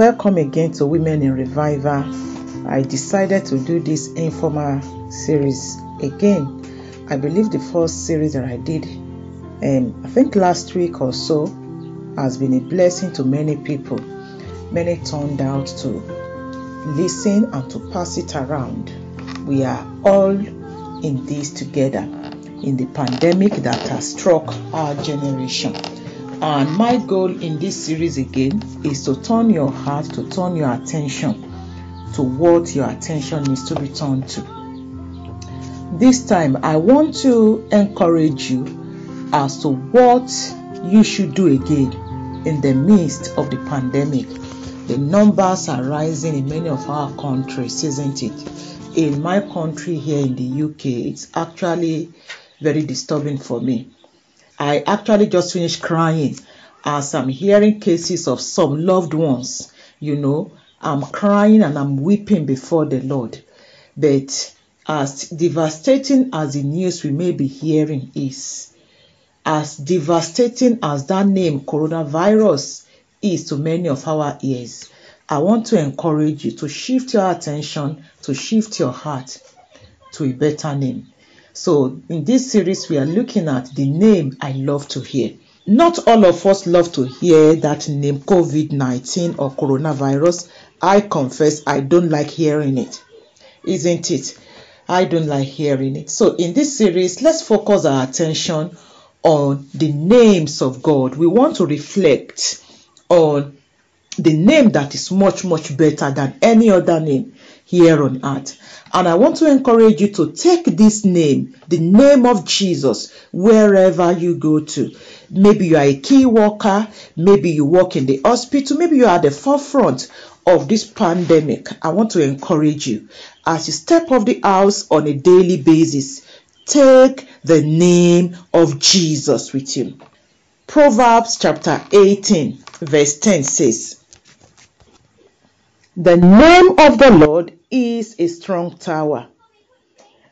Welcome again to Women in Revival. I decided to do this informal series again. I believe the first series that I did, um, I think last week or so, has been a blessing to many people. Many turned out to listen and to pass it around. We are all in this together in the pandemic that has struck our generation. And my goal in this series again is to turn your heart, to turn your attention to what your attention needs to be turned to. This time, I want to encourage you as to what you should do again in the midst of the pandemic. The numbers are rising in many of our countries, isn't it? In my country here in the UK, it's actually very disturbing for me. I actually just finished crying as I'm hearing cases of some loved ones. You know, I'm crying and I'm weeping before the Lord. But as devastating as the news we may be hearing is, as devastating as that name coronavirus is to many of our ears, I want to encourage you to shift your attention, to shift your heart to a better name. So, in this series, we are looking at the name I love to hear. Not all of us love to hear that name COVID 19 or coronavirus. I confess I don't like hearing it, isn't it? I don't like hearing it. So, in this series, let's focus our attention on the names of God. We want to reflect on the name that is much, much better than any other name here on earth. And I want to encourage you to take this name, the name of Jesus, wherever you go to. Maybe you are a key worker, maybe you work in the hospital, maybe you are at the forefront of this pandemic. I want to encourage you as you step off the house on a daily basis, take the name of Jesus with you. Proverbs chapter 18, verse 10 says, The name of the Lord is a strong tower.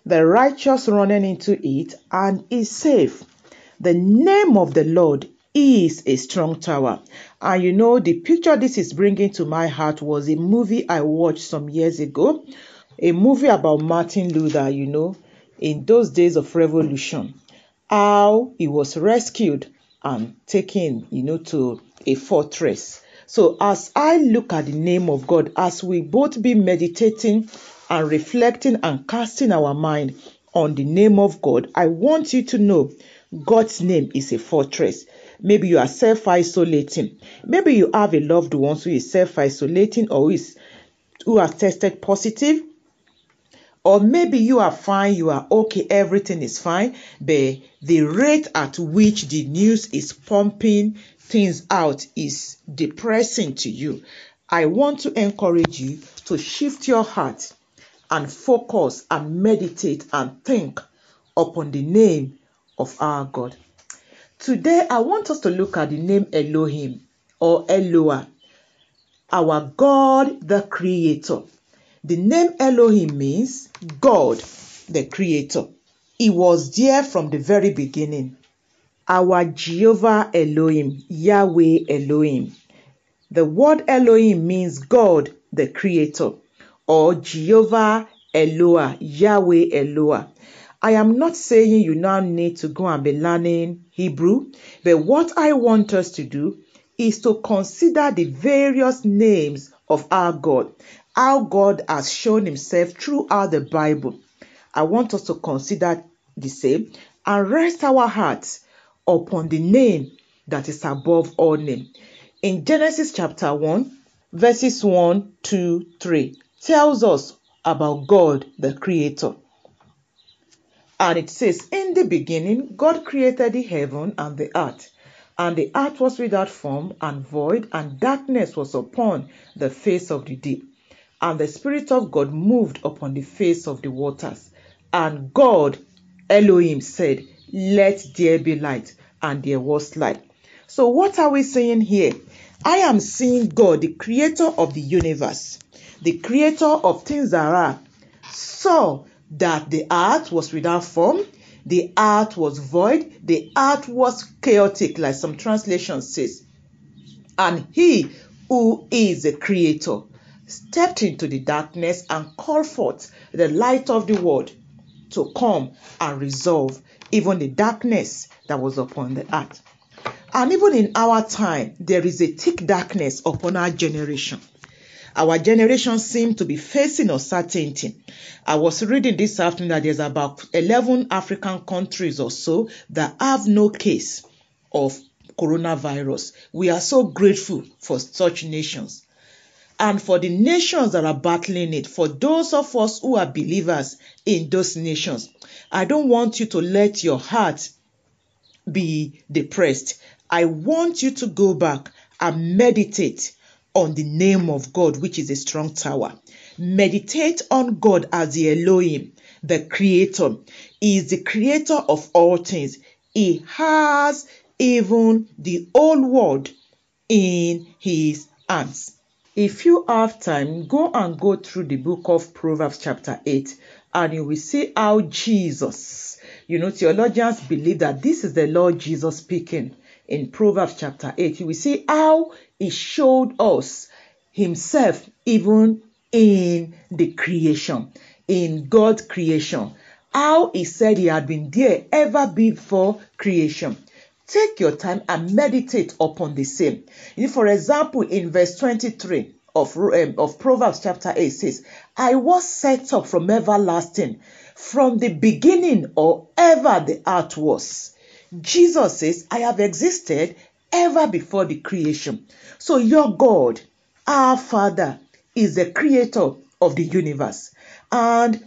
The righteous running into it and is safe. The name of the Lord is a strong tower. And you know, the picture this is bringing to my heart was a movie I watched some years ago. A movie about Martin Luther, you know, in those days of revolution. How he was rescued and taken, you know, to a fortress. So as I look at the name of God, as we both be meditating and reflecting and casting our mind on the name of God, I want you to know God's name is a fortress. Maybe you are self isolating. Maybe you have a loved one who is self isolating or is, who has tested positive. Or maybe you are fine, you are okay, everything is fine, but the rate at which the news is pumping things out is depressing to you. I want to encourage you to shift your heart and focus and meditate and think upon the name of our God. Today, I want us to look at the name Elohim or Eloah, our God the Creator. The name Elohim means God the Creator. He was there from the very beginning. Our Jehovah Elohim, Yahweh Elohim. The word Elohim means God the Creator or Jehovah Eloah, Yahweh Eloah. I am not saying you now need to go and be learning Hebrew, but what I want us to do is to consider the various names of our God, how God has shown himself throughout the Bible. I want us to consider the same and rest our hearts upon the name that is above all name. In Genesis chapter 1, verses 1, 2, 3, tells us about God the Creator. And it says, In the beginning, God created the heaven and the earth. And the earth was without form and void, and darkness was upon the face of the deep. And the Spirit of God moved upon the face of the waters. And God, Elohim, said, Let there be light. And there was light. So, what are we saying here? I am seeing God, the creator of the universe, the creator of things that are, saw that the earth was without form, the earth was void, the earth was chaotic, like some translation says. And he who is the creator, stepped into the darkness and called forth the light of the world to come and resolve even the darkness that was upon the earth. And even in our time, there is a thick darkness upon our generation. Our generation seems to be facing uncertainty. I was reading this afternoon that there's about 11 African countries or so that have no case of coronavirus. We are so grateful for such nations. And for the nations that are battling it, for those of us who are believers in those nations, I don't want you to let your heart be depressed. I want you to go back and meditate on the name of God, which is a strong tower. Meditate on God as the Elohim, the creator. He is the creator of all things. He has even the whole world in his hands. If you have time, go and go through the book of Proverbs, chapter 8, and you will see how Jesus, you know, theologians believe that this is the Lord Jesus speaking in Proverbs chapter 8. You will see how he showed us himself even in the creation, in God's creation. How he said he had been there ever before creation. Take your time and meditate upon the same. For example, in verse 23 of, um, of Proverbs chapter 8 says, I was set up from everlasting, from the beginning or ever the earth was. Jesus says, I have existed ever before the creation. So your God, our Father, is the creator of the universe. And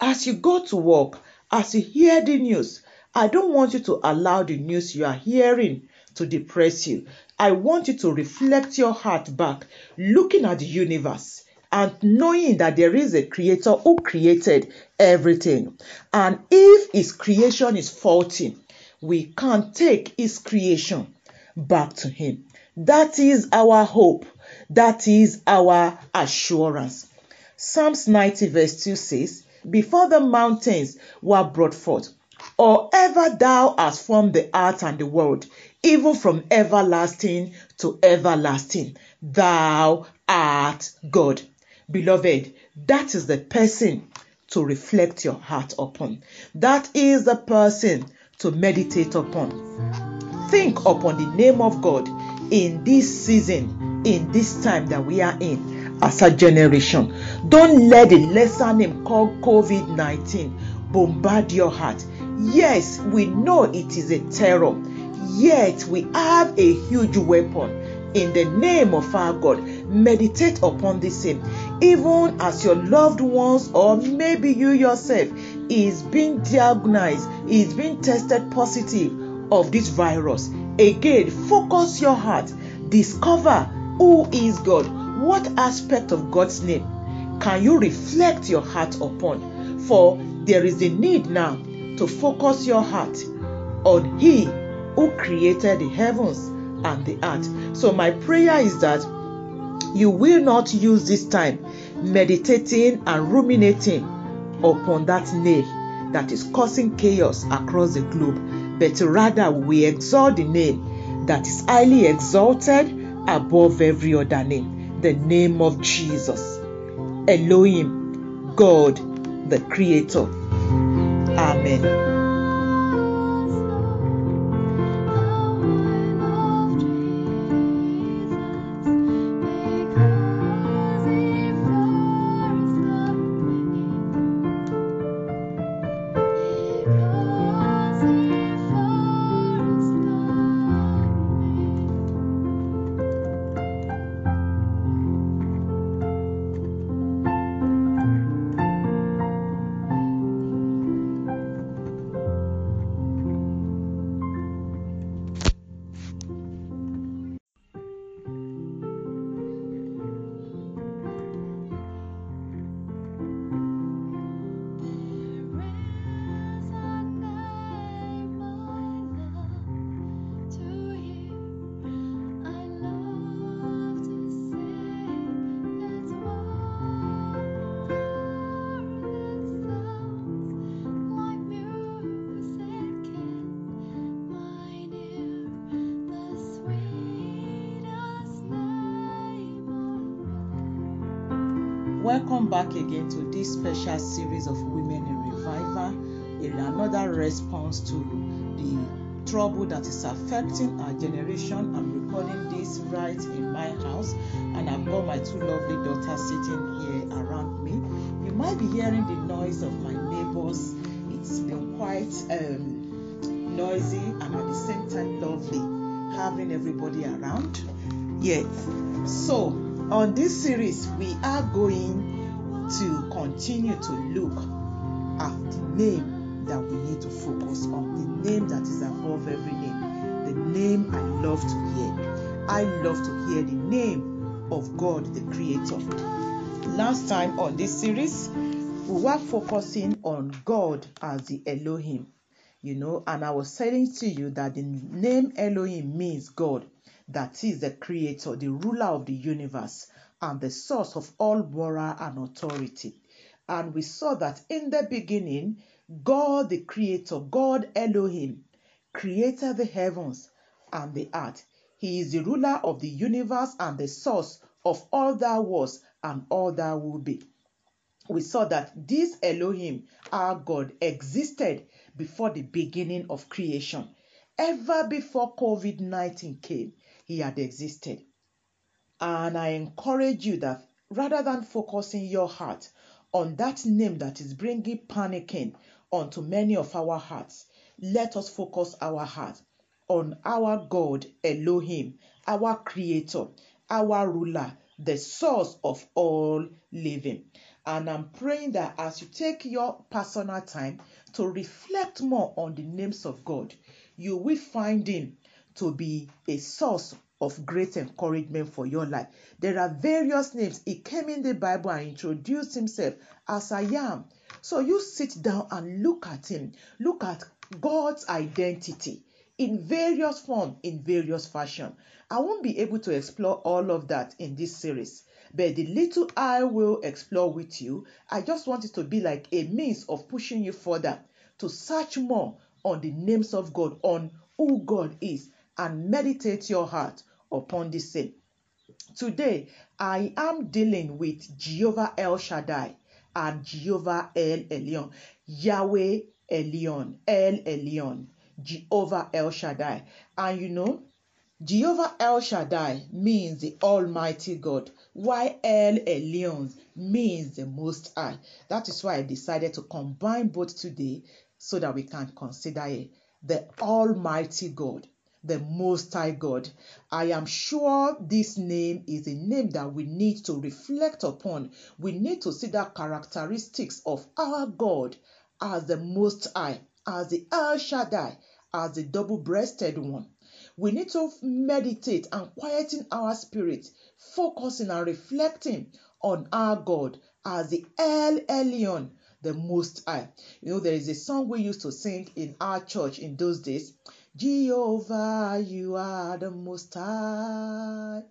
as you go to work, as you hear the news, I don't want you to allow the news you are hearing to depress you. I want you to reflect your heart back, looking at the universe and knowing that there is a creator who created everything. And if his creation is faulty, we can take his creation back to him. That is our hope. That is our assurance. Psalms 90 verse 2 says, Before the mountains were brought forth, or ever thou hast formed the earth and the world, even from everlasting to everlasting, thou art God. Beloved, that is the person to reflect your heart upon. That is the person to meditate upon. Think upon the name of God in this season, in this time that we are in as a generation. Don't let the lesser name called COVID 19 bombard your heart. Yes, we know it is a terror, yet we have a huge weapon in the name of our God. Meditate upon the same. Even as your loved ones, or maybe you yourself, is being diagnosed, is being tested positive of this virus. Again, focus your heart. Discover who is God. What aspect of God's name can you reflect your heart upon? For there is a need now to focus your heart on He who created the heavens and the earth. So, my prayer is that you will not use this time meditating and ruminating upon that name that is causing chaos across the globe, but rather we exalt the name that is highly exalted above every other name, the name of Jesus, Elohim, God, the Creator. Amen. Back again to this special series of Women in Revival, in another response to the trouble that is affecting our generation. I'm recording this right in my house, and I've got my two lovely daughters sitting here around me. You might be hearing the noise of my neighbors. It's been quite um, noisy and at the same time lovely having everybody around. Yes, So, on this series, we are going to continue to look at the name that we need to focus on, the name that is above every name, the name I love to hear. I love to hear the name of God, the Creator. Last time on this series, we were focusing on God as the Elohim, you know, and I was saying to you that the name Elohim means God that is the creator, the ruler of the universe, and the source of all moral and authority. And we saw that in the beginning, God the creator, God Elohim, created the heavens and the earth. He is the ruler of the universe and the source of all that was and all that will be. We saw that this Elohim, our God, existed before the beginning of creation. Ever before COVID 19 came, he had existed. And I encourage you that rather than focusing your heart on that name that is bringing panicking onto many of our hearts, let us focus our heart on our God Elohim, our Creator, our ruler, the source of all living. And I'm praying that as you take your personal time to reflect more on the names of God, you will find Him to be a source of great encouragement for your life. There are various names. He came in the Bible and introduced himself as I am. So you sit down and look at him. Look at God's identity in various form, in various fashion. I won't be able to explore all of that in this series. But the little I will explore with you, I just want it to be like a means of pushing you further to search more on the names of God, on who God is, and meditate your heart upon the same. Today, I am dealing with Jehovah El Shaddai and Jehovah El Elyon, Yahweh Elyon, El Elyon, Jehovah El Shaddai. And you know, Jehovah El Shaddai means the Almighty God, while El Elyon means the Most High. That is why I decided to combine both today so that we can consider it the Almighty God the Most High God. I am sure this name is a name that we need to reflect upon. We need to see the characteristics of our God as the Most High, as the El Shaddai, as the double breasted one. We need to meditate and quieten our spirit, focusing and reflecting on our God as the El Elyon, the Most High. You know, there is a song we used to sing in our church in those days. Jehovah, you are the Most High.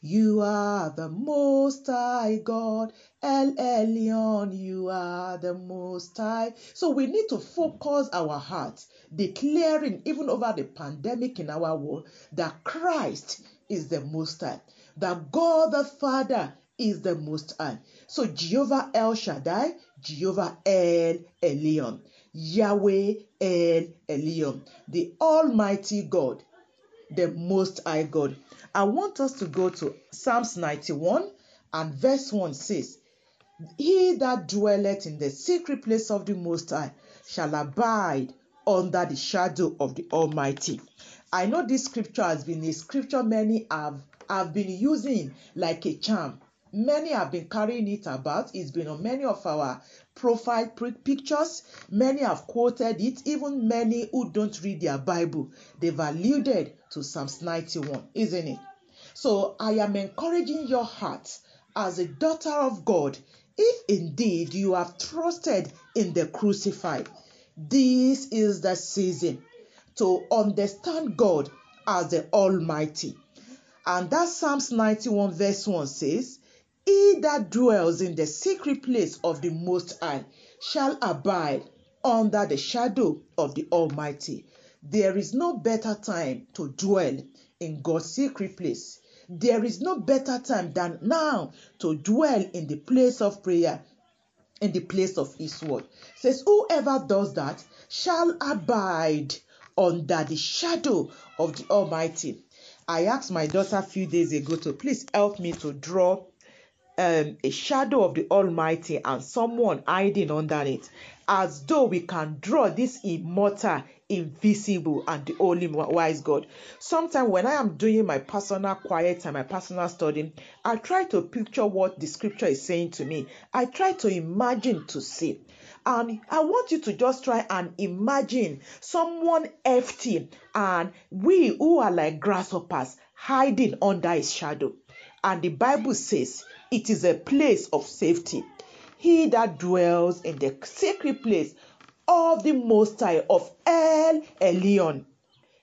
You are the Most High God. El Elyon, you are the Most High. So we need to focus our hearts, declaring even over the pandemic in our world that Christ is the Most High, that God the Father is the Most High. So Jehovah El Shaddai, Jehovah El Elyon. Yahweh El Elyon, the Almighty God, the Most High God. I want us to go to Psalms 91 and verse 1 says, He that dwelleth in the secret place of the Most High shall abide under the shadow of the Almighty. I know this scripture has been a scripture many have, have been using like a charm. Many have been carrying it about. It's been on many of our profile pictures. Many have quoted it, even many who don't read their Bible. They've alluded to Psalms 91, isn't it? So I am encouraging your heart as a daughter of God, if indeed you have trusted in the crucified. This is the season to understand God as the Almighty. And that Psalms 91 verse 1 says, he that dwells in the secret place of the Most High shall abide under the shadow of the Almighty. There is no better time to dwell in God's secret place There is no better time than now to dwell in the place of prayer, in the place of His word. says, Whoever does that shall abide under the shadow of the Almighty. I asked my daughter a few days ago to please help me to draw um, a shadow of the Almighty and someone hiding under it, as though we can draw this immortal, invisible, and the only wise God. Sometimes when I am doing my personal quiet and my personal study, I try to picture what the scripture is saying to me. I try to imagine to see. And I want you to just try and imagine someone empty and we who are like grasshoppers hiding under his shadow. And the Bible says it is a place of safety. He that dwells in the sacred place of the Most High of El Elyon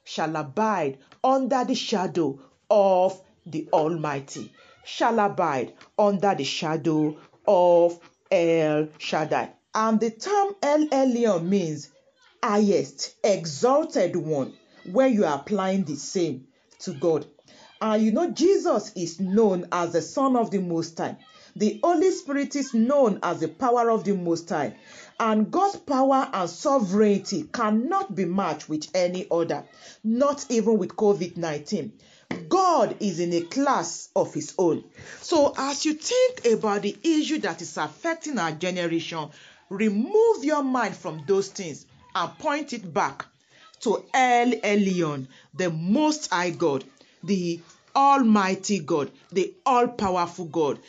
shall abide under the shadow of the Almighty, shall abide under the shadow of El Shaddai. And the term El Elyon means highest, exalted one, when you are applying the same to God. And you know, Jesus is known as the Son of the Most High. The Holy Spirit is known as the power of the Most High. And God's power and sovereignty cannot be matched with any other, not even with COVID 19. God is in a class of his own. So, as you think about the issue that is affecting our generation, remove your mind from those things and point it back to El Elyon, the Most High God, the Almighty God, the all powerful God.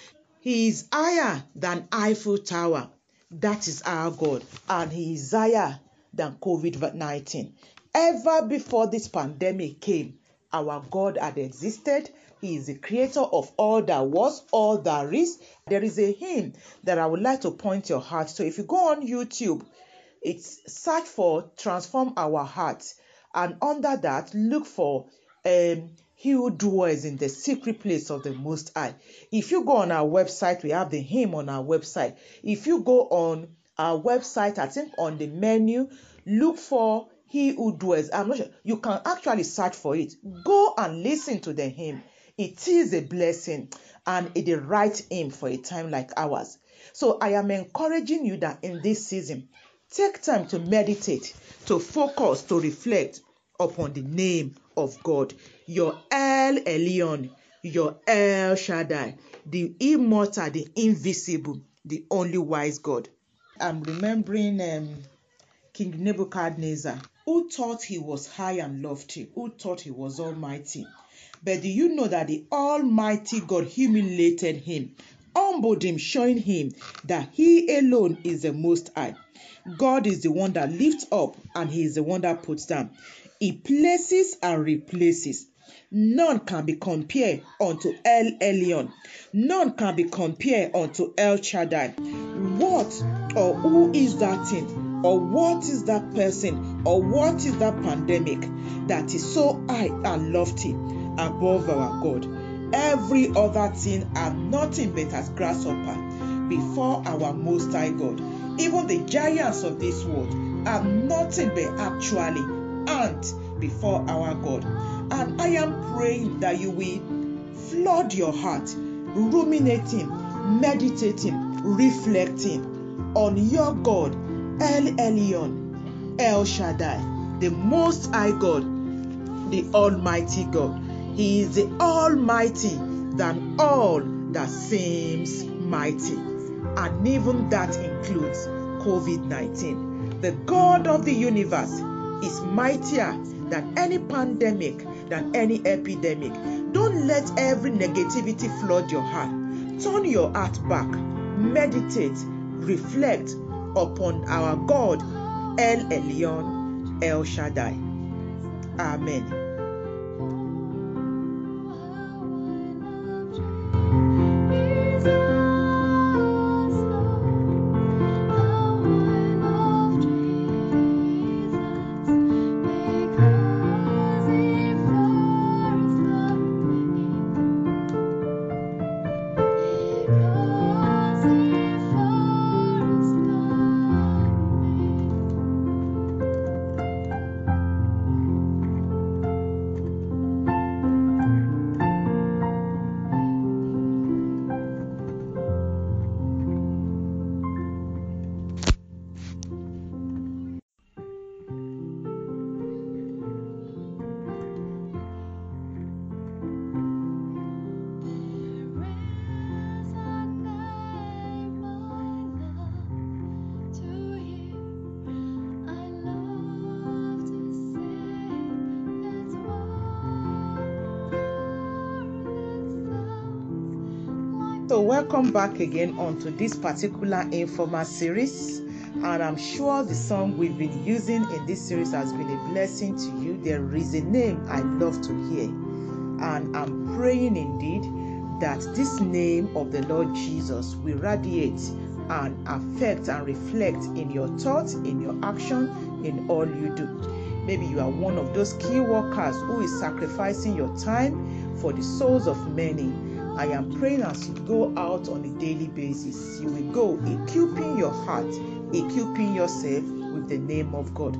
He is higher than Eiffel Tower. That is our God. And He is higher than COVID 19. Ever before this pandemic came, our God had existed. He is the creator of all that was, all that is. There is a hymn that I would like to point your heart to. If you go on YouTube, it's search for Transform Our Hearts. And under that, look for um, He who dwells in the secret place of the Most High. If you go on our website, we have the hymn on our website. If you go on our website, I think on the menu, look for He who dwells. I'm not sure. You can actually search for it. Go and listen to the hymn. It is a blessing and it the right hymn for a time like ours. So I am encouraging you that in this season, take time to meditate, to focus, to reflect upon the name of God, your El Elyon, your El Shaddai, the immortal, the invisible, the only wise God. I'm remembering um, King Nebuchadnezzar, who thought he was high and lofty, who thought he was almighty. But do you know that the Almighty God humiliated him, humbled him, showing him that he alone is the Most High? God is the one that lifts up and he is the one that puts down. He places and replaces. None can be compared unto El Elyon. None can be compared unto El Shaddai. What or who is that thing? Or what is that person? Or what is that pandemic that is so high and lofty above our God? Every other thing are nothing but as grasshopper before our Most High God. Even the giants of this world are nothing but actually ants before our God. And I am praying that you will flood your heart, ruminating, meditating, reflecting on your God, El Elyon, El Shaddai, the Most High God, the Almighty God. He is the Almighty than all that seems mighty. And even that includes COVID 19. The God of the universe is mightier than any pandemic, than any epidemic. Don't let every negativity flood your heart. Turn your heart back, meditate, reflect upon our God, El Elyon, El Shaddai. Amen. So, welcome back again onto this particular informal series. And I'm sure the song we've been using in this series has been a blessing to you. There is a name I love to hear. And I'm praying indeed that this name of the Lord Jesus will radiate and affect and reflect in your thoughts, in your action, in all you do. Maybe you are one of those key workers who is sacrificing your time for the souls of many. I am praying as you go out on a daily basis, you will go equipping your heart, equipping yourself with the name of God.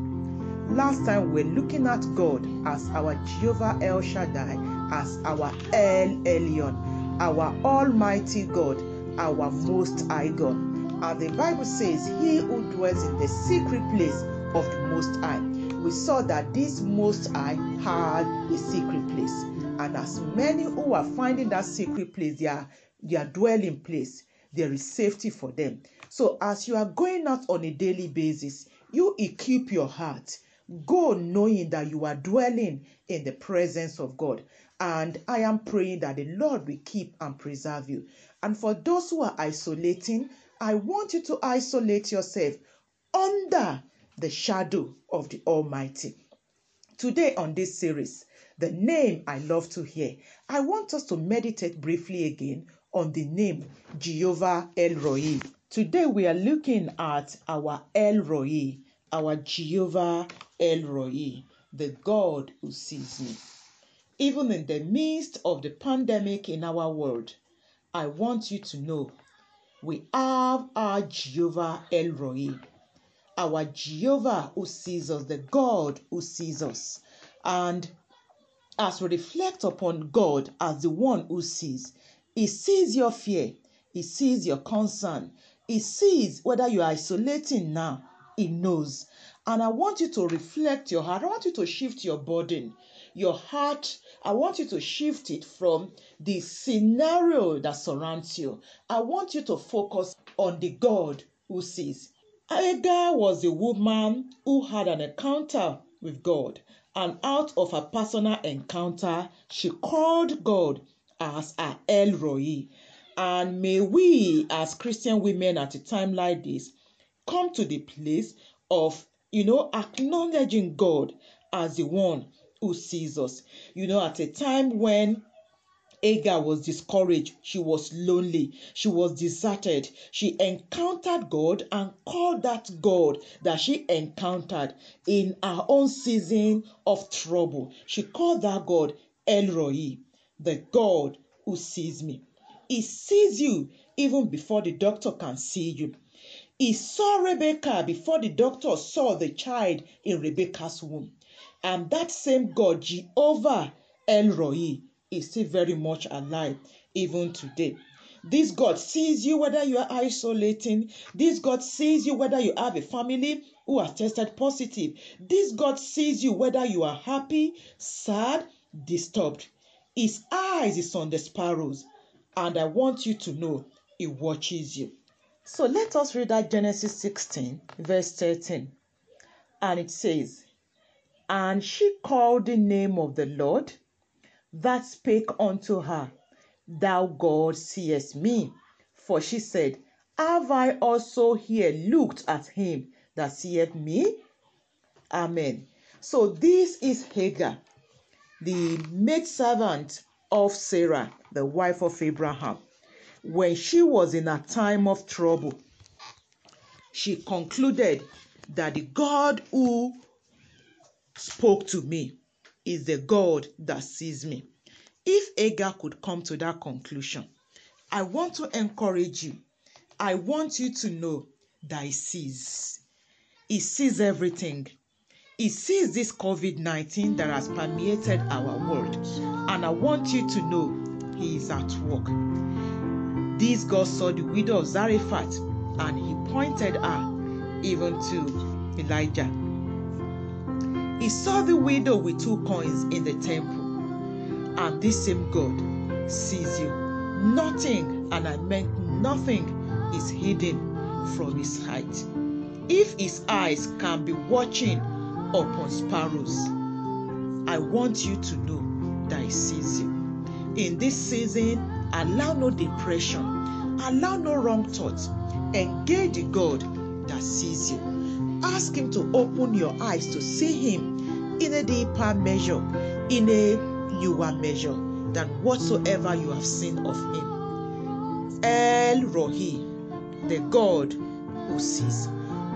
Last time we were looking at God as our Jehovah El Shaddai, as our El Elyon, our Almighty God, our Most High God. And the Bible says, He who dwells in the secret place of the Most High. We saw that this Most High had a secret place. And as many who are finding that secret place, their, their dwelling place, there is safety for them. So as you are going out on a daily basis, you equip your heart. Go knowing that you are dwelling in the presence of God. And I am praying that the Lord will keep and preserve you. And for those who are isolating, I want you to isolate yourself under the shadow of the Almighty. Today, on this series, the name I love to hear, I want us to meditate briefly again on the name Jehovah El Roi. Today, we are looking at our El Roi, our Jehovah El Roi, the God who sees me. Even in the midst of the pandemic in our world, I want you to know we have our Jehovah El Roi, our Jehovah who sees us, the God who sees us. And as we reflect upon God as the one who sees, He sees your fear, He sees your concern, He sees whether you are isolating now, He knows. And I want you to reflect your heart, I want you to shift your burden your heart, I want you to shift it from the scenario that surrounds you. I want you to focus on the God who sees. Agar was a woman who had an encounter with God, and out of a personal encounter, she called God as her El Roi. And may we, as Christian women at a time like this, come to the place of, you know, acknowledging God as the one who sees us. You know, at a time when Agar was discouraged. She was lonely. She was deserted. She encountered God and called that God that she encountered in her own season of trouble. She called that God El Roi, the God who sees me. He sees you even before the doctor can see you. He saw Rebecca before the doctor saw the child in Rebecca's womb. And that same God, Jehovah El Roi, is still very much alive even today. This God sees you whether you are isolating. This God sees you whether you have a family who has tested positive. This God sees you whether you are happy, sad, disturbed. His eyes is on the sparrows, and I want you to know He watches you. So let us read that Genesis 16, verse 13. And it says, And she called the name of the Lord that spake unto her, Thou God seest me. For she said, Have I also here looked at him that seeth me? Amen. So this is Hagar, the maidservant of Sarah, the wife of Abraham. When she was in a time of trouble, she concluded that the God who spoke to me is the God that sees me. If Agar could come to that conclusion, I want to encourage you. I want you to know that He sees. He sees everything. He sees this COVID 19 that has permeated our world. And I want you to know He is at work. This God saw the widow of Zarephath and He pointed her even to Elijah. He saw the widow with two coins in the temple. And this same God sees you. Nothing, and I meant nothing, is hidden from his sight. If his eyes can be watching upon sparrows, I want you to know that he sees you. In this season, allow no depression Allow no wrong thoughts. Engage the God that sees you. Ask Him to open your eyes to see Him in a deeper measure, in a newer measure than whatsoever you have seen of Him. El Rohi, the God who sees.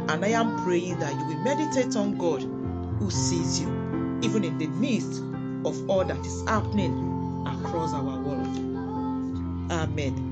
And I am praying that you will meditate on God who sees you, even in the midst of all that is happening across our world. Amen.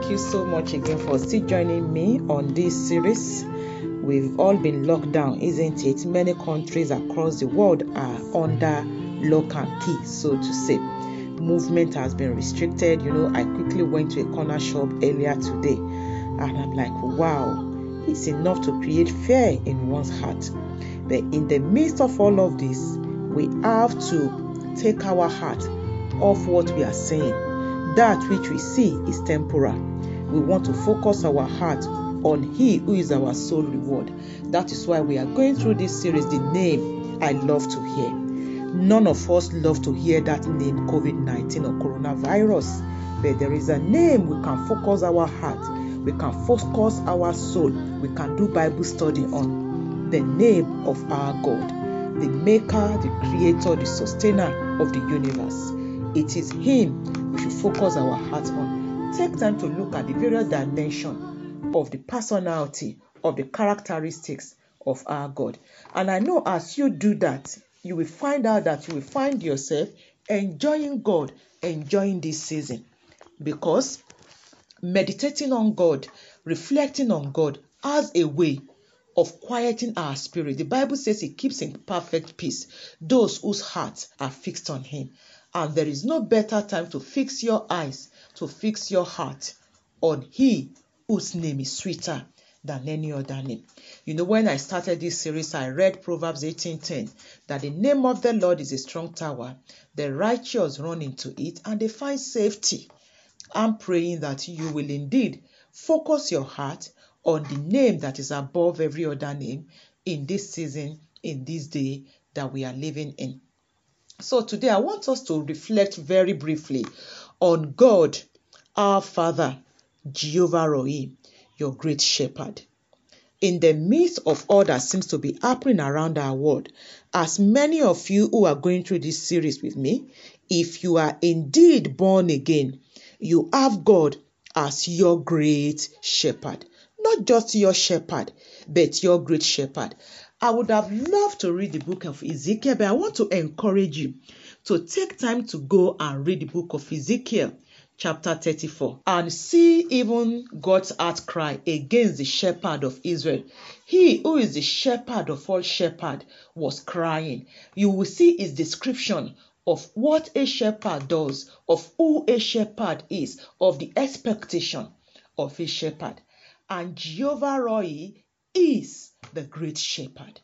Thank you so much again for still joining me on this series. We've all been locked down, isn't it? Many countries across the world are under lock and key, so to say. Movement has been restricted. You know, I quickly went to a corner shop earlier today and I'm like, wow, it's enough to create fear in one's heart. But in the midst of all of this, we have to take our heart off what we are saying that which we see is temporal. We want to focus our heart on He who is our sole reward. That is why we are going through this series, the name I love to hear. None of us love to hear that name, COVID 19 or coronavirus, but there is a name we can focus our heart, we can focus our soul, we can do Bible study on. The name of our God, the Maker, the Creator, the Sustainer of the universe. It is Him we should focus our hearts on. Take time to look at the various dimensions of the personality, of the characteristics of our God. And I know as you do that, you will find out that you will find yourself enjoying God, enjoying this season. Because meditating on God, reflecting on God as a way of quieting our spirit. The Bible says He keeps in perfect peace those whose hearts are fixed on Him. And there is no better time to fix your eyes, to fix your heart on He whose name is sweeter than any other name. You know, when I started this series, I read Proverbs 18:10 that the name of the Lord is a strong tower. The righteous run into it and they find safety. I'm praying that you will indeed focus your heart on the name that is above every other name in this season, in this day that we are living in. So today I want us to reflect very briefly on God, our Father, Jehovah Rohi, your great shepherd. In the midst of all that seems to be happening around our world, as many of you who are going through this series with me, if you are indeed born again, you have God as your great shepherd. Not just your shepherd, but your great shepherd. I would have loved to read the book of Ezekiel, but I want to encourage you to take time to go and read the book of Ezekiel, chapter 34, and see even God's outcry against the shepherd of Israel. He who is the shepherd of all shepherds was crying. You will see his description of what a shepherd does, of who a shepherd is, of the expectation of a shepherd. And Jehovah Rohi is the great shepherd.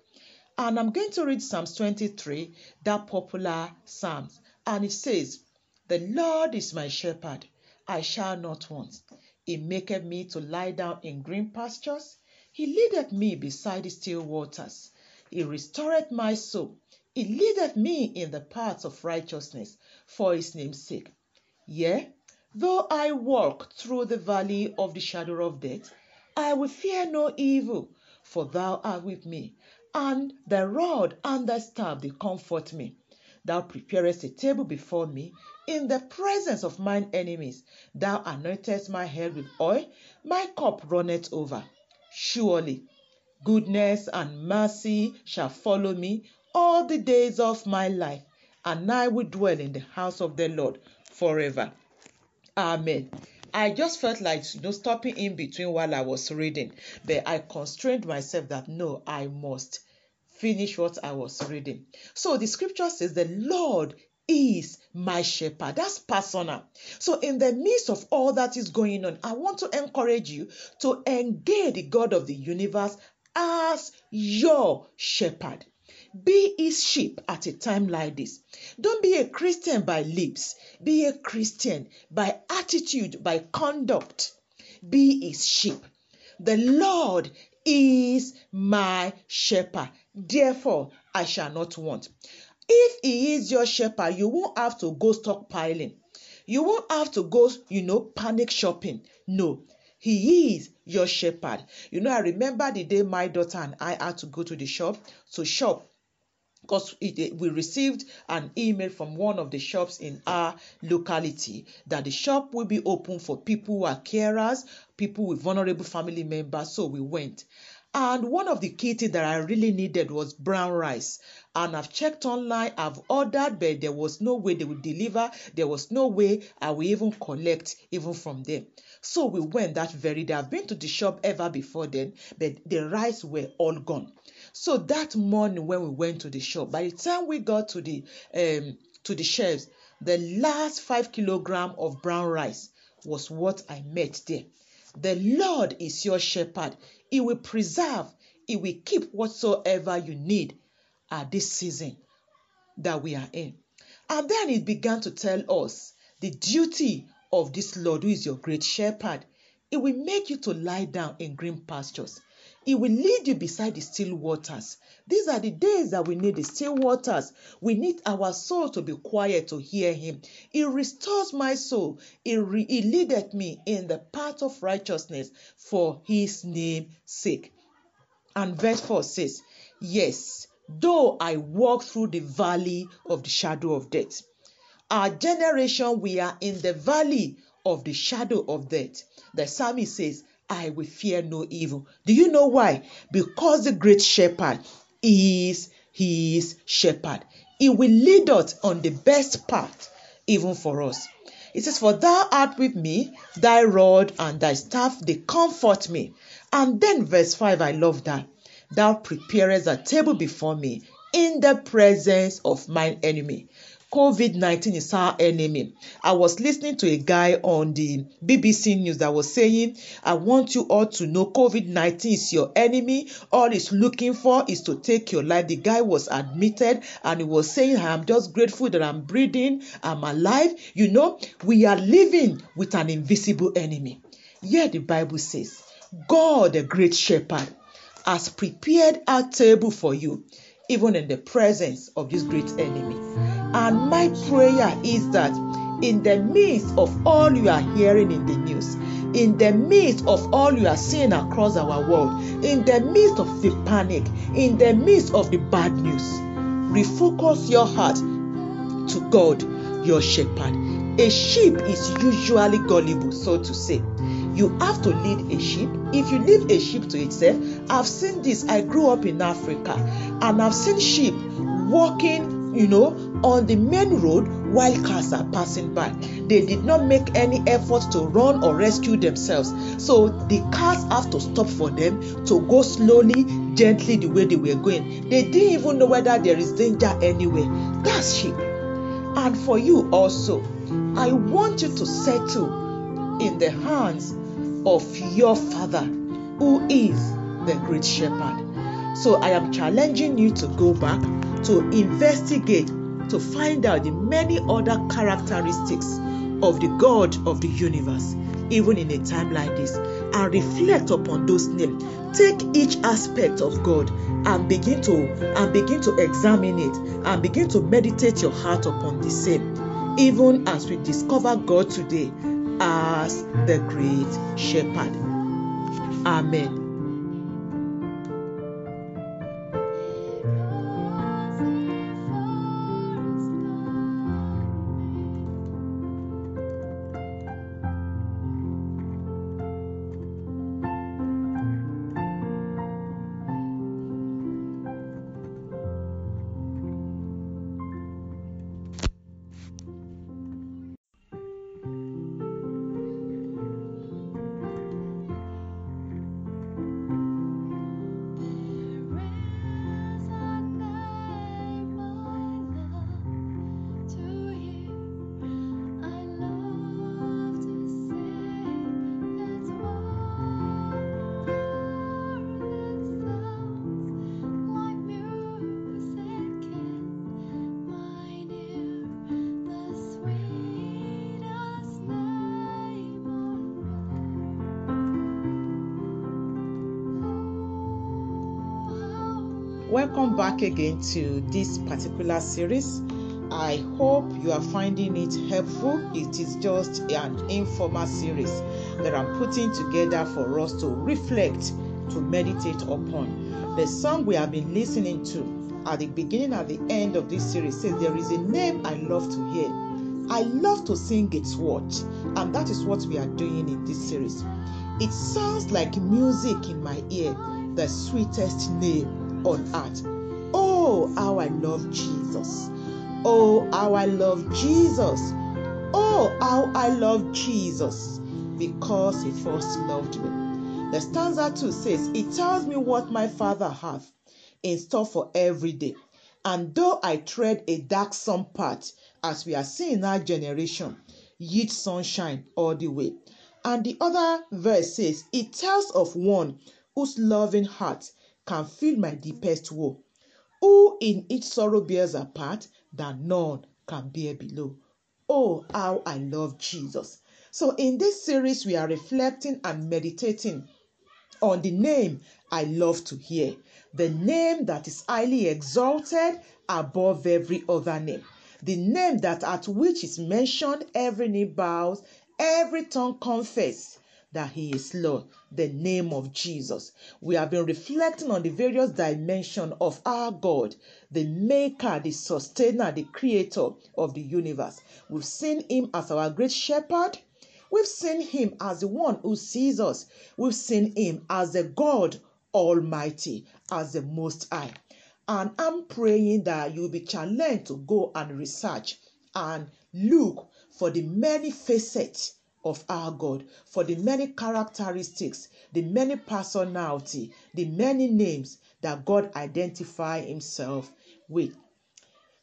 And I'm going to read Psalms 23, that popular Psalms. And it says, The Lord is my shepherd, I shall not want. He maketh me to lie down in green pastures. He leadeth me beside the still waters. He restoreth my soul. He leadeth me in the paths of righteousness for his name's sake. Yea, though I walk through the valley of the shadow of death, I will fear no evil, for thou art with me, and the rod and the staff they comfort me. Thou preparest a table before me in the presence of mine enemies. Thou anointest my head with oil, my cup runneth over. Surely goodness and mercy shall follow me all the days of my life, and I will dwell in the house of the Lord forever. Amen. I just felt like you know stopping in between while I was reading, but I constrained myself that no, I must finish what I was reading. So the scripture says, The Lord is my shepherd. That's personal. So, in the midst of all that is going on, I want to encourage you to engage the God of the universe as your shepherd. Be his sheep at a time like this. Don't be a Christian by lips. Be a Christian by attitude, by conduct. Be his sheep. The Lord is my shepherd. Therefore, I shall not want. If he is your shepherd, you won't have to go stockpiling. You won't have to go, you know, panic shopping. No, he is your shepherd. You know, I remember the day my daughter and I had to go to the shop to shop because we received an email from one of the shops in our locality that the shop will be open for people who are carers, people with vulnerable family members. So we went. And one of the key things that I really needed was brown rice. And I've checked online, I've ordered, but there was no way they would deliver. There was no way I will even collect even from them. So we went that very day. I've been to the shop ever before then, but the rice were all gone. So that morning when we went to the shop, by the time we got to the um to the shelves, the last five kilogram of brown rice was what I met there. The Lord is your shepherd. He will preserve, He will keep whatsoever you need at this season that we are in. And then it began to tell us the duty of this Lord who is your great shepherd. It will make you to lie down in green pastures. He will lead you beside the still waters. These are the days that we need the still waters. We need our soul to be quiet to hear Him. He restores my soul. He, re- he leadeth me in the path of righteousness for His name's sake. And verse 4 says, Yes, though I walk through the valley of the shadow of death. Our generation, we are in the valley of the shadow of death. The psalmist says, I will fear no evil. Do you know why? Because the great shepherd is his shepherd. He will lead us on the best path, even for us. It says, For thou art with me, thy rod and thy staff, they comfort me. And then verse 5, I love that. Thou preparest a table before me in the presence of mine enemy. COVID 19 is our enemy. I was listening to a guy on the BBC News that was saying, I want you all to know COVID 19 is your enemy. All it's looking for is to take your life. The guy was admitted and he was saying, I am just grateful that I'm breathing, I'm alive. You know, we are living with an invisible enemy. Yet the Bible says, God, the great shepherd, has prepared a table for you, even in the presence of this great enemy. And my prayer is that in the midst of all you are hearing in the news, in the midst of all you are seeing across our world, in the midst of the panic, in the midst of the bad news, refocus your heart to God, your shepherd. A sheep is usually gullible, so to say. You have to lead a sheep. If you leave a sheep to itself, I've seen this. I grew up in Africa and I've seen sheep walking, you know, on the main road while cars are passing by. They did not make any effort to run or rescue themselves. So the cars have to stop for them to go slowly, gently the way they were going. They didn't even know whether there is danger anywhere. That's sheep. And for you also, I want you to settle in the hands of your Father who is the Great Shepherd. So I am challenging you to go back to investigate to find out the many other characteristics of the God of the universe, even in a time like this, and reflect upon those names. Take each aspect of God and begin to and begin to examine it and begin to meditate your heart upon the same, even as we discover God today as the great shepherd. Amen. Welcome back again to this particular series. I hope you are finding it helpful. It is just an informal series that I'm putting together for us to reflect, to meditate upon. The song we have been listening to at the beginning and the end of this series says, There is a name I love to hear. I love to sing its word, and that is what we are doing in this series. It sounds like music in my ear, the sweetest name on earth. Oh, how I love Jesus. Oh, how I love Jesus. Oh, how I love Jesus because he first loved me. The stanza 2 says, It tells me what my Father hath in store for every day. And though I tread a darksome path, as we are seeing in our generation, yet sunshine all the way. And the other verse says, It tells of one whose loving heart can feel my deepest woe. Who in each sorrow bears a part that none can bear below. Oh, how I love Jesus. So, in this series, we are reflecting and meditating on the name I love to hear, the name that is highly exalted above every other name, the name that at which is mentioned, every knee bows, every tongue confess that he is Lord, the name of Jesus. We have been reflecting on the various dimensions of our God, the maker, the sustainer, the creator of the universe. We've seen him as our great shepherd. We've seen him as the one who sees us. We've seen him as the God Almighty, as the Most High. And I'm praying that you'll be challenged to go and research and look for the many facets of our God, for the many characteristics, the many personality, the many names that God identify himself with.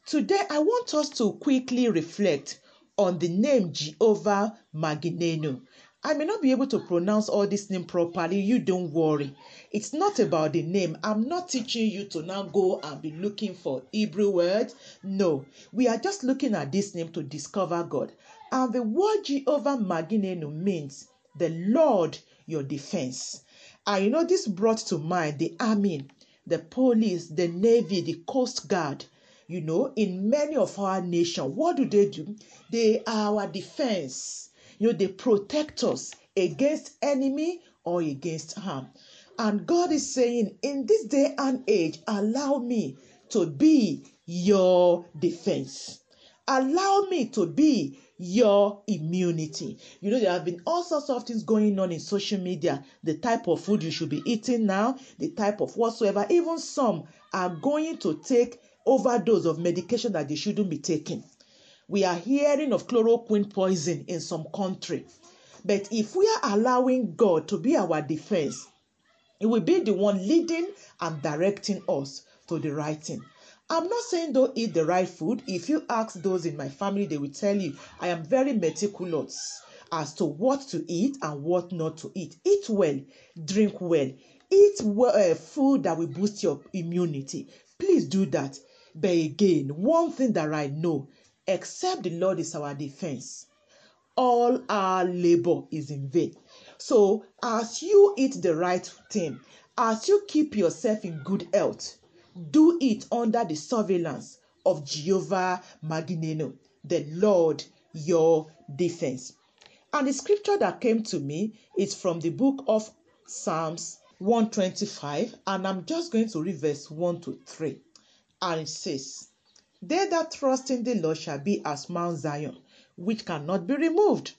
Today I want us to quickly reflect on the name Jehovah Maginenu. I may not be able to pronounce all this name properly. You don't worry. It's not about the name. I'm not teaching you to now go and be looking for Hebrew words. No, we are just looking at this name to discover God. And the word Jehovah Maginenu means the Lord your defense. And you know, this brought to mind the army, the police, the navy, the coast guard. You know, in many of our nation, what do they do? They are our defense. You know, they protect us against enemy or against harm. And God is saying, in this day and age, allow me to be your defense. Allow me to be your immunity. You know, there have been all sorts of things going on in social media. The type of food you should be eating now, the type of whatsoever. Even some are going to take overdose of medication that they shouldn't be taking. We are hearing of chloroquine poison in some country. But if we are allowing God to be our defense, He will be the one leading and directing us to the right thing. I'm not saying don't eat the right food. If you ask those in my family, they will tell you I am very meticulous as to what to eat and what not to eat. Eat well, drink well, eat well, uh, food that will boost your immunity. Please do that. But again, one thing that I know, except the Lord is our defense, all our labor is in vain. So, as you eat the right thing, as you keep yourself in good health, do it under the surveillance of Jehovah Magineno, the Lord your defense. And the scripture that came to me is from the book of Psalms 125, and I'm just going to read verse 1 to 3. And it says, They that trust in the Lord shall be as Mount Zion, which cannot be removed,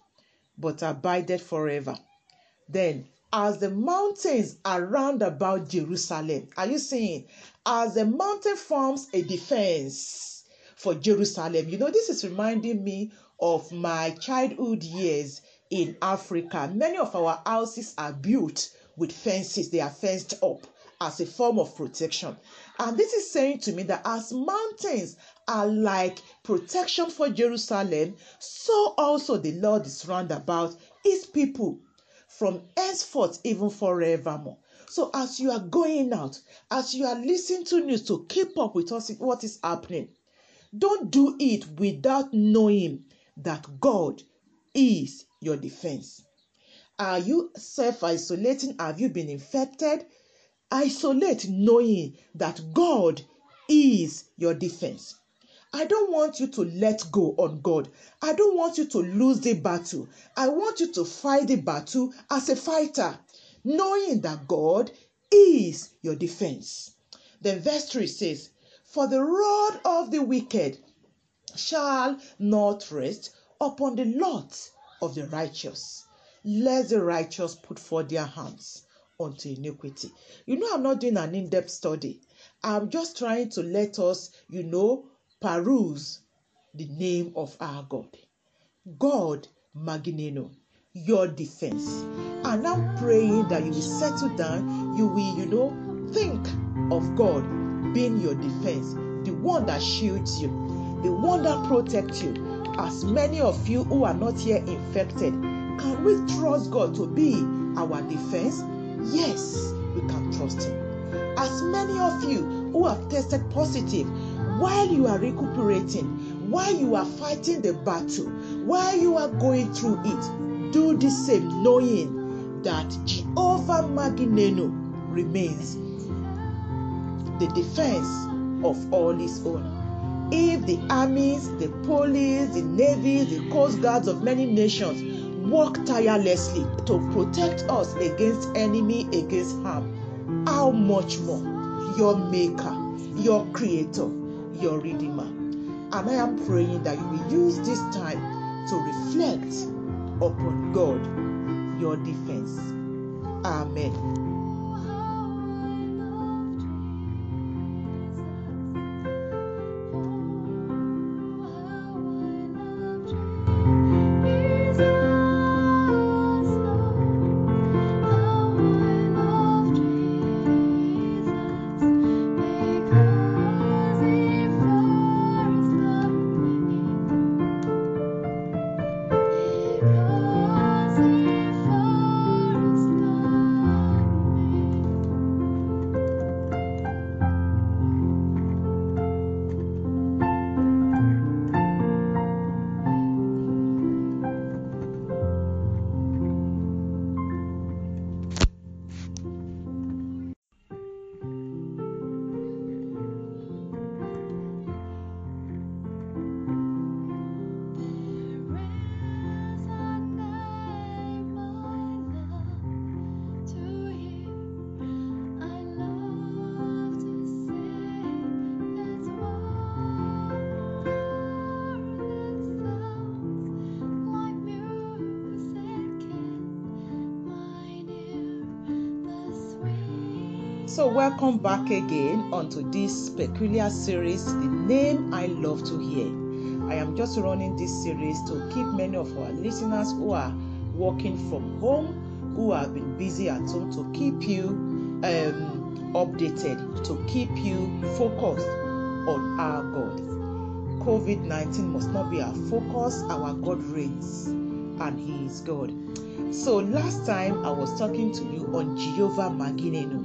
but abideth forever. Then as the mountains around about Jerusalem. Are you seeing? As the mountain forms a defense for Jerusalem. You know, this is reminding me of my childhood years in Africa. Many of our houses are built with fences, they are fenced up as a form of protection. And this is saying to me that as mountains are like protection for Jerusalem, so also the Lord is round about his people from henceforth even forevermore. So as you are going out, as you are listening to news to keep up with us, what is happening, don't do it without knowing that God is your defense. Are you self isolating? Have you been infected? Isolate knowing that God is your defense. I don't want you to let go on God. I don't want you to lose the battle. I want you to fight the battle as a fighter, knowing that God is your defense. Then verse 3 says, For the rod of the wicked shall not rest upon the lot of the righteous, Let the righteous put forth their hands unto iniquity. You know, I'm not doing an in depth study. I'm just trying to let us, you know, peruse the name of our God. God Magineno, your defense. And I'm praying that you will settle down, you will, you know, think of God being your defense, the one that shields you, the one that protects you. As many of you who are not yet infected, can we trust God to be our defense? Yes, we can trust Him. As many of you who have tested positive, while you are recuperating, while you are fighting the battle, while you are going through it, do the same, knowing that Jehovah Magineno remains the defense of all his own. If the armies, the police, the navy, the coast guards of many nations work tirelessly to protect us against enemy, against harm, how much more your maker, your creator, your redeemer. And I am praying that you will use this time to reflect upon God, your defense. Amen. Welcome back again onto this peculiar series, The Name I Love to Hear. I am just running this series to keep many of our listeners who are working from home, who have been busy at home, to keep you um, updated, to keep you focused on our God. COVID 19 must not be our focus, our God reigns and He is God. So, last time I was talking to you on Jehovah Maginenu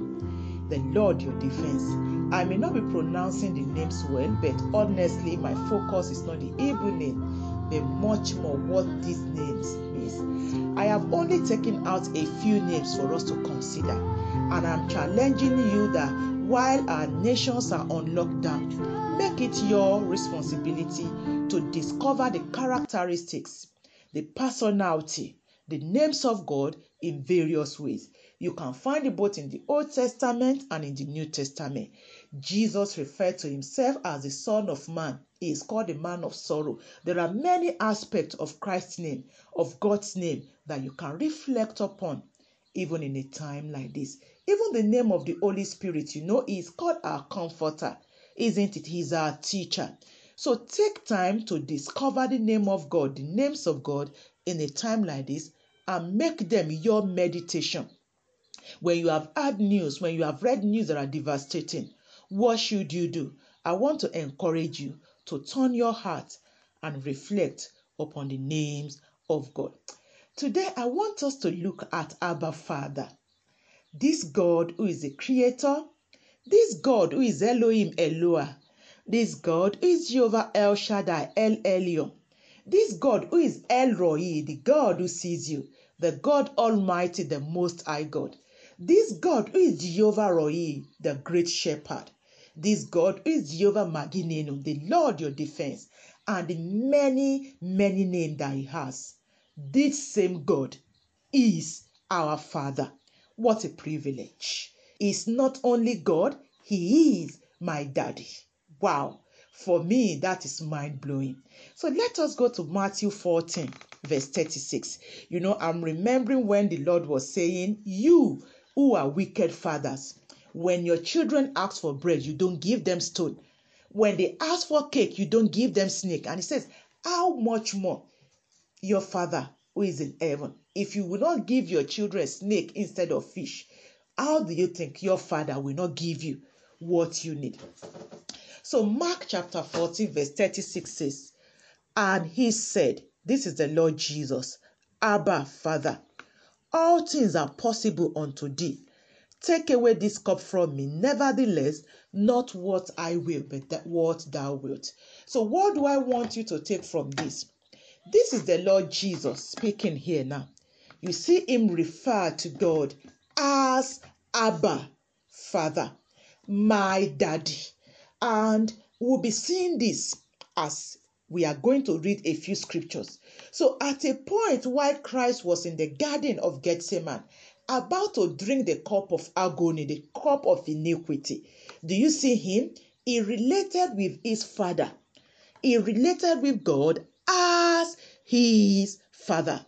the Lord your defense. I may not be pronouncing the names well, but honestly, my focus is not the Hebrew name, but much more what these names means. I have only taken out a few names for us to consider, and I'm challenging you that while our nations are on lockdown, make it your responsibility to discover the characteristics, the personality, the names of God in various ways. You can find it both in the Old Testament and in the New Testament. Jesus referred to himself as the Son of Man. He is called the Man of Sorrow. There are many aspects of Christ's name, of God's name, that you can reflect upon, even in a time like this. Even the name of the Holy Spirit, you know, is called our Comforter, isn't it? He's our teacher. So take time to discover the name of God, the names of God in a time like this, and make them your meditation when you have heard news, when you have read news that are devastating, what should you do? I want to encourage you to turn your heart and reflect upon the names of God. Today, I want us to look at Abba Father, this God who is the creator, this God who is Elohim Eloah, this God who is Jehovah El Shaddai El Elyon, this God who is El Roi, the God who sees you, the God Almighty, the Most High God. This God who is Jehovah Roi, the great shepherd. This God who is Jehovah Maginenu, the Lord your defense, and the many, many names that he has. This same God is our Father. What a privilege. He's not only God, He is my daddy. Wow. For me, that is mind blowing. So let us go to Matthew 14, verse 36. You know, I'm remembering when the Lord was saying, You who are wicked fathers, when your children ask for bread, you don't give them stone. When they ask for cake, you don't give them snake. And he says, How much more your father who is in heaven? If you will not give your children snake instead of fish, how do you think your father will not give you what you need? So, Mark chapter 14, verse 36 says, And he said, This is the Lord Jesus, Abba, Father, all things are possible unto thee. Take away this cup from me. Nevertheless, not what I will, but that what thou wilt. So, what do I want you to take from this? This is the Lord Jesus speaking here now. You see him refer to God as Abba, Father, my daddy. And we'll be seeing this as we are going to read a few scriptures. So, at a point while Christ was in the Garden of Gethsemane, about to drink the cup of agony, the cup of iniquity, do you see him? He related with his father. He related with God as his father.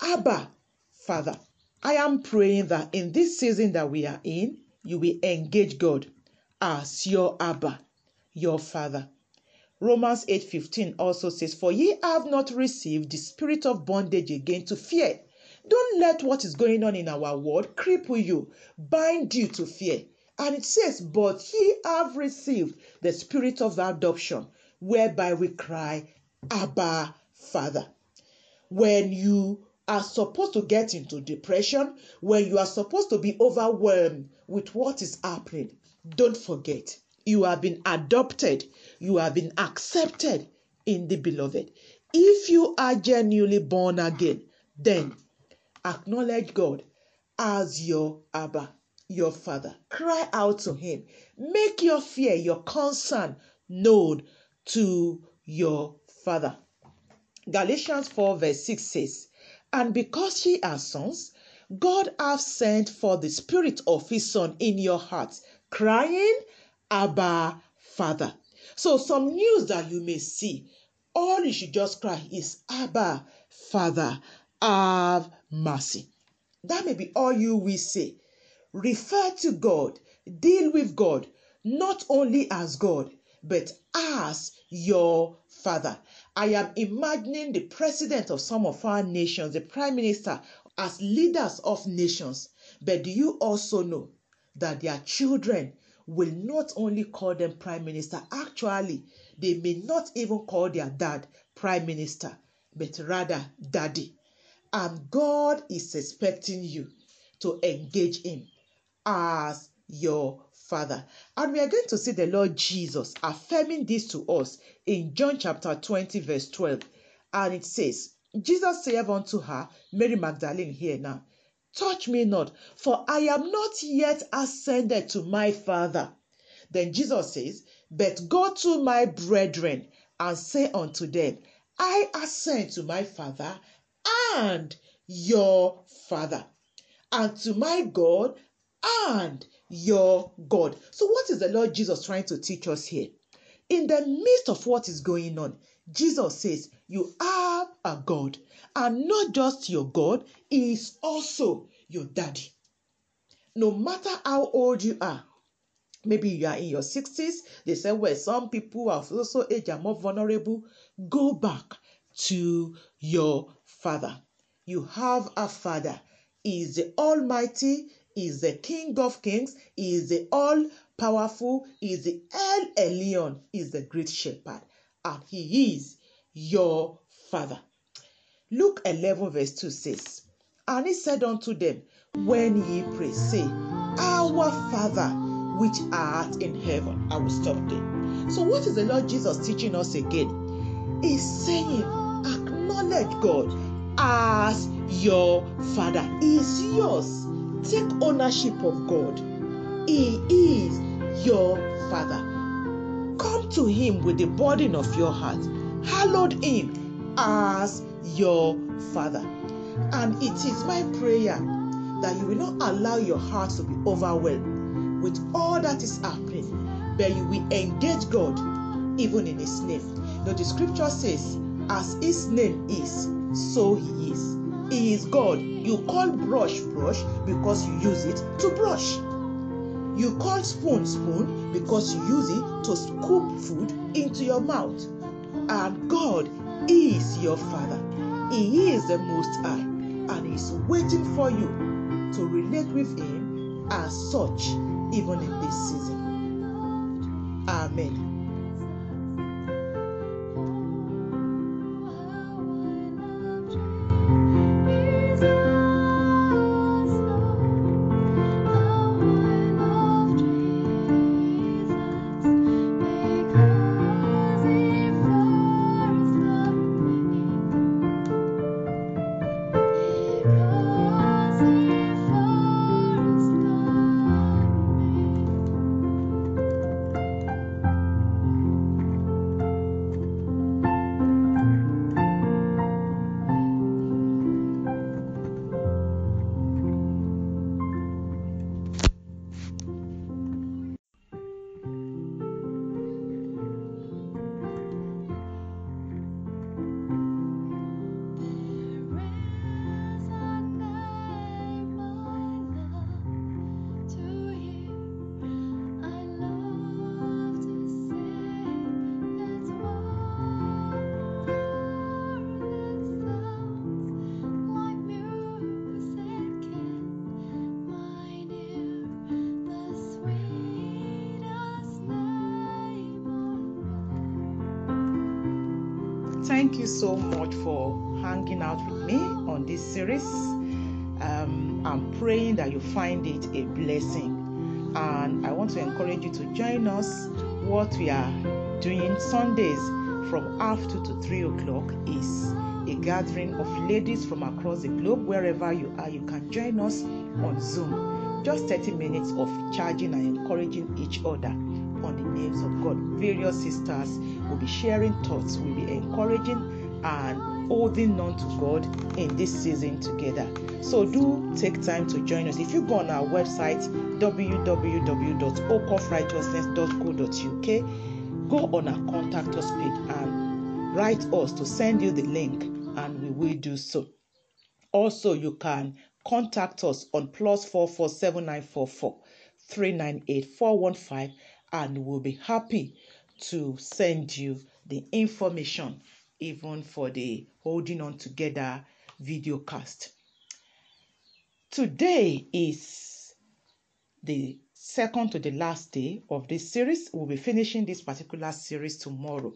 Abba, Father. I am praying that in this season that we are in, you will engage God as your Abba, your Father. Romans 8:15 also says, For ye have not received the spirit of bondage again to fear. Don't let what is going on in our world cripple you, bind you to fear. And it says, But ye have received the spirit of adoption, whereby we cry, Abba, Father. When you are supposed to get into depression, when you are supposed to be overwhelmed with what is happening, don't forget you have been adopted, you have been accepted in the beloved. If you are genuinely born again, then acknowledge God as your Abba, your Father. Cry out to Him. Make your fear, your concern known to your Father. Galatians 4, verse 6 says, And because ye are sons, God hath sent for the Spirit of His Son in your hearts, crying, Abba, Father. So, some news that you may see, all you should just cry is, Abba, Father, have mercy. That may be all you will say. Refer to God, deal with God, not only as God, but as your Father. I am imagining the president of some of our nations, the prime minister, as leaders of nations. But do you also know that their children will not only call them prime minister, actually, they may not even call their dad prime minister, but rather daddy. And God is expecting you to engage Him as your Father. And we are going to see the Lord Jesus affirming this to us in John chapter 20, verse 12. And it says, Jesus saith unto her, Mary Magdalene here now, Touch me not, for I am not yet ascended to my Father. Then Jesus says, But go to my brethren and say unto them, I ascend to my Father and your Father, and to my God and your God. So, what is the Lord Jesus trying to teach us here? In the midst of what is going on, Jesus says, You have a God, and not just your God, He is also your daddy. No matter how old you are, maybe you are in your 60s, they say, Well, some people are also age are more vulnerable. Go back to your father. You have a father. He is the Almighty, He is the King of Kings, He is the All Powerful, He is the El Elyon, He is the Great Shepherd, and He is your Father. Luke 11, verse 2 says, And He said unto them, When ye pray, say, Our Father, which art in heaven. I will stop there. So, what is the Lord Jesus teaching us again? He's saying, Acknowledge God as your Father. He is yours. Take ownership of God. He is your Father. Come to Him with the burden of your heart. Hallowed Him as your Father. And it is my prayer that you will not allow your heart to be overwhelmed with all that is happening, but you will engage God even in His name. Now, the scripture says, As His name is, so He is. He is God. You call brush brush because you use it to brush. You call spoon spoon because you use it to scoop food into your mouth. And God is your Father. He is the Most High and He's waiting for you to relate with Him as such, even in this season. Amen. Thank you so much for hanging out with me on this series. Um, I'm praying that you find it a blessing. And I want to encourage you to join us. What we are doing Sundays from half two to three o'clock is a gathering of ladies from across the globe. Wherever you are, you can join us on Zoom. Just 30 minutes of charging and encouraging each other on the names of God. Various sisters will be sharing thoughts, we'll be encouraging and holding on to God in this season together. So do take time to join us. If you go on our website www.oakofrighteousness.co.uk, go on our contact us page and write us to send you the link and we will do so. Also, you can contact us on plus four four seven nine four four three nine eight four one five and we'll be happy to send you the information even for the holding on together video cast. Today is the second to the last day of this series. We'll be finishing this particular series tomorrow.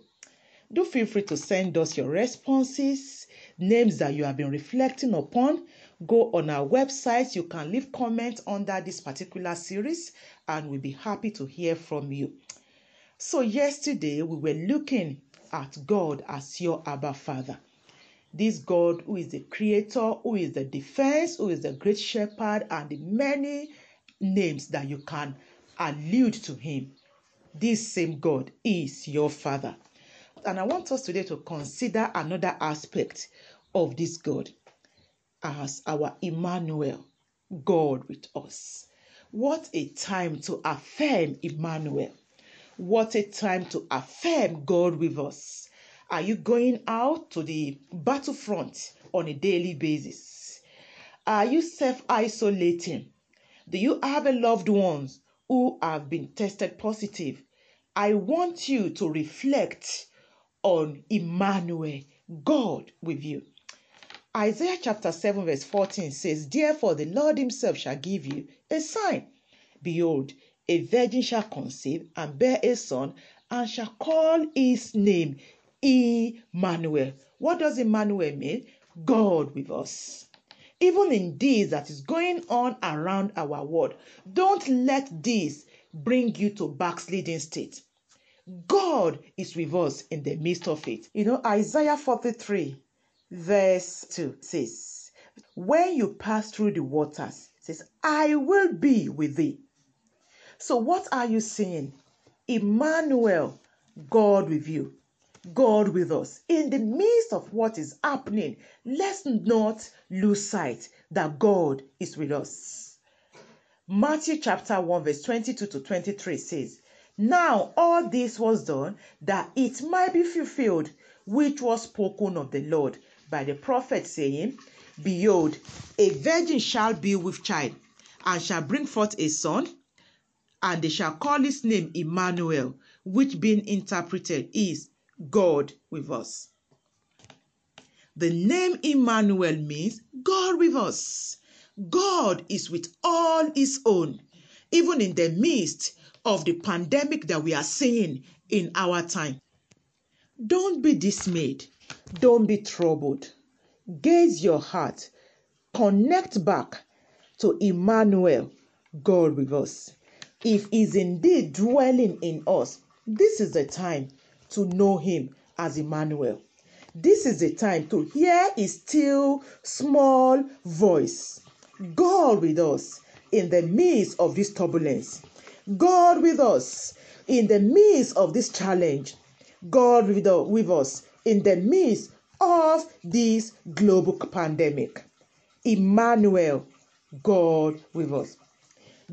Do feel free to send us your responses, names that you have been reflecting upon. Go on our website. You can leave comments under this particular series, and we'll be happy to hear from you. So, yesterday we were looking at God as your Abba Father. This God who is the creator, who is the defense, who is the great shepherd, and the many names that you can allude to him. This same God is your Father. And I want us today to consider another aspect of this God as our Emmanuel, God with us. What a time to affirm Emmanuel. What a time to affirm God with us. Are you going out to the battlefront on a daily basis? Are you self isolating? Do you have a loved ones who have been tested positive? I want you to reflect on Emmanuel, God with you. Isaiah chapter 7, verse 14 says, Therefore the Lord himself shall give you a sign. Behold, a virgin shall conceive and bear a son, and shall call his name Emmanuel. What does Emmanuel mean? God with us. Even in this that is going on around our world, don't let this bring you to backsliding state. God is with us in the midst of it. You know, Isaiah 43, verse 2 says, When you pass through the waters, says, I will be with thee. So, what are you saying? Emmanuel, God with you, God with us. In the midst of what is happening, let's not lose sight that God is with us. Matthew chapter 1, verse 22 to 23 says, Now all this was done that it might be fulfilled, which was spoken of the Lord by the prophet, saying, Behold, a virgin shall be with child, and shall bring forth a son, and they shall call his name Emmanuel, which being interpreted is God with us. The name Emmanuel means God with us. God is with all his own, even in the midst of the pandemic that we are seeing in our time. Don't be dismayed. Don't be troubled. Gaze your heart. Connect back to Emmanuel, God with us. If is indeed dwelling in us, this is the time to know Him as Emmanuel. This is the time to hear His still small voice. God with us in the midst of this turbulence. God with us in the midst of this challenge. God with us in the midst of this global pandemic. Emmanuel, God with us.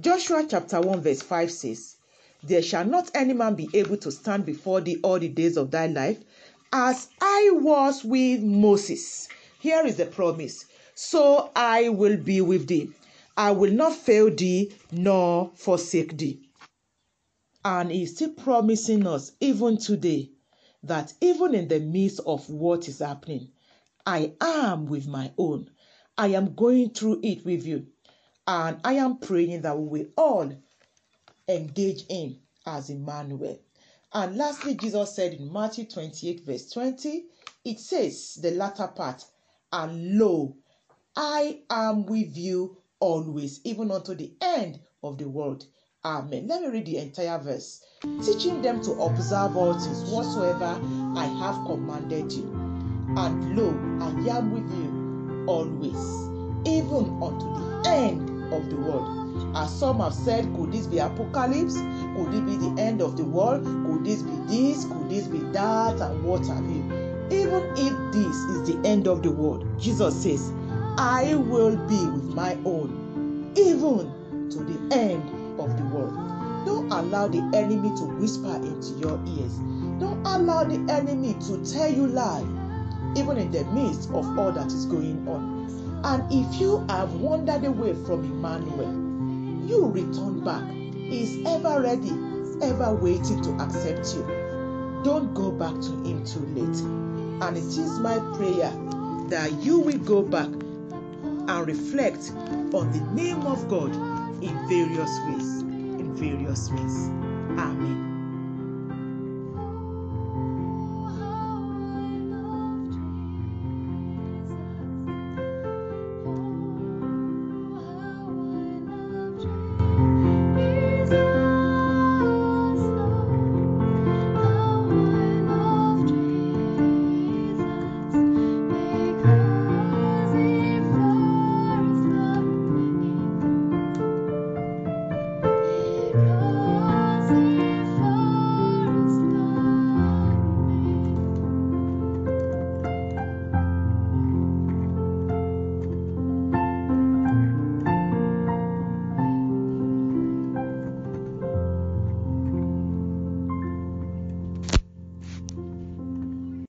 Joshua chapter 1, verse 5 says, There shall not any man be able to stand before thee all the days of thy life, as I was with Moses. Here is the promise. So I will be with thee. I will not fail thee nor forsake thee. And he's still promising us, even today, that even in the midst of what is happening, I am with my own. I am going through it with you. And I am praying that we will all engage in as Emmanuel. And lastly, Jesus said in Matthew 28, verse 20, it says, the latter part, and lo, I am with you always, even unto the end of the world. Amen. Let me read the entire verse. Teaching them to observe all things whatsoever I have commanded you. And lo, I am with you always, even unto the end of the world. As some have said, could this be apocalypse? Could it be the end of the world? Could this be this? Could this be that? And what have you? Even if this is the end of the world, Jesus says, I will be with my own, even to the end of the world. Don't allow the enemy to whisper into your ears. Don't allow the enemy to tell you lie, even in the midst of all that is going on. And if you have wandered away from Emmanuel, you return back. He is ever ready, ever waiting to accept you. Don't go back to him too late. And it is my prayer that you will go back and reflect on the name of God in various ways. In various ways. Amen.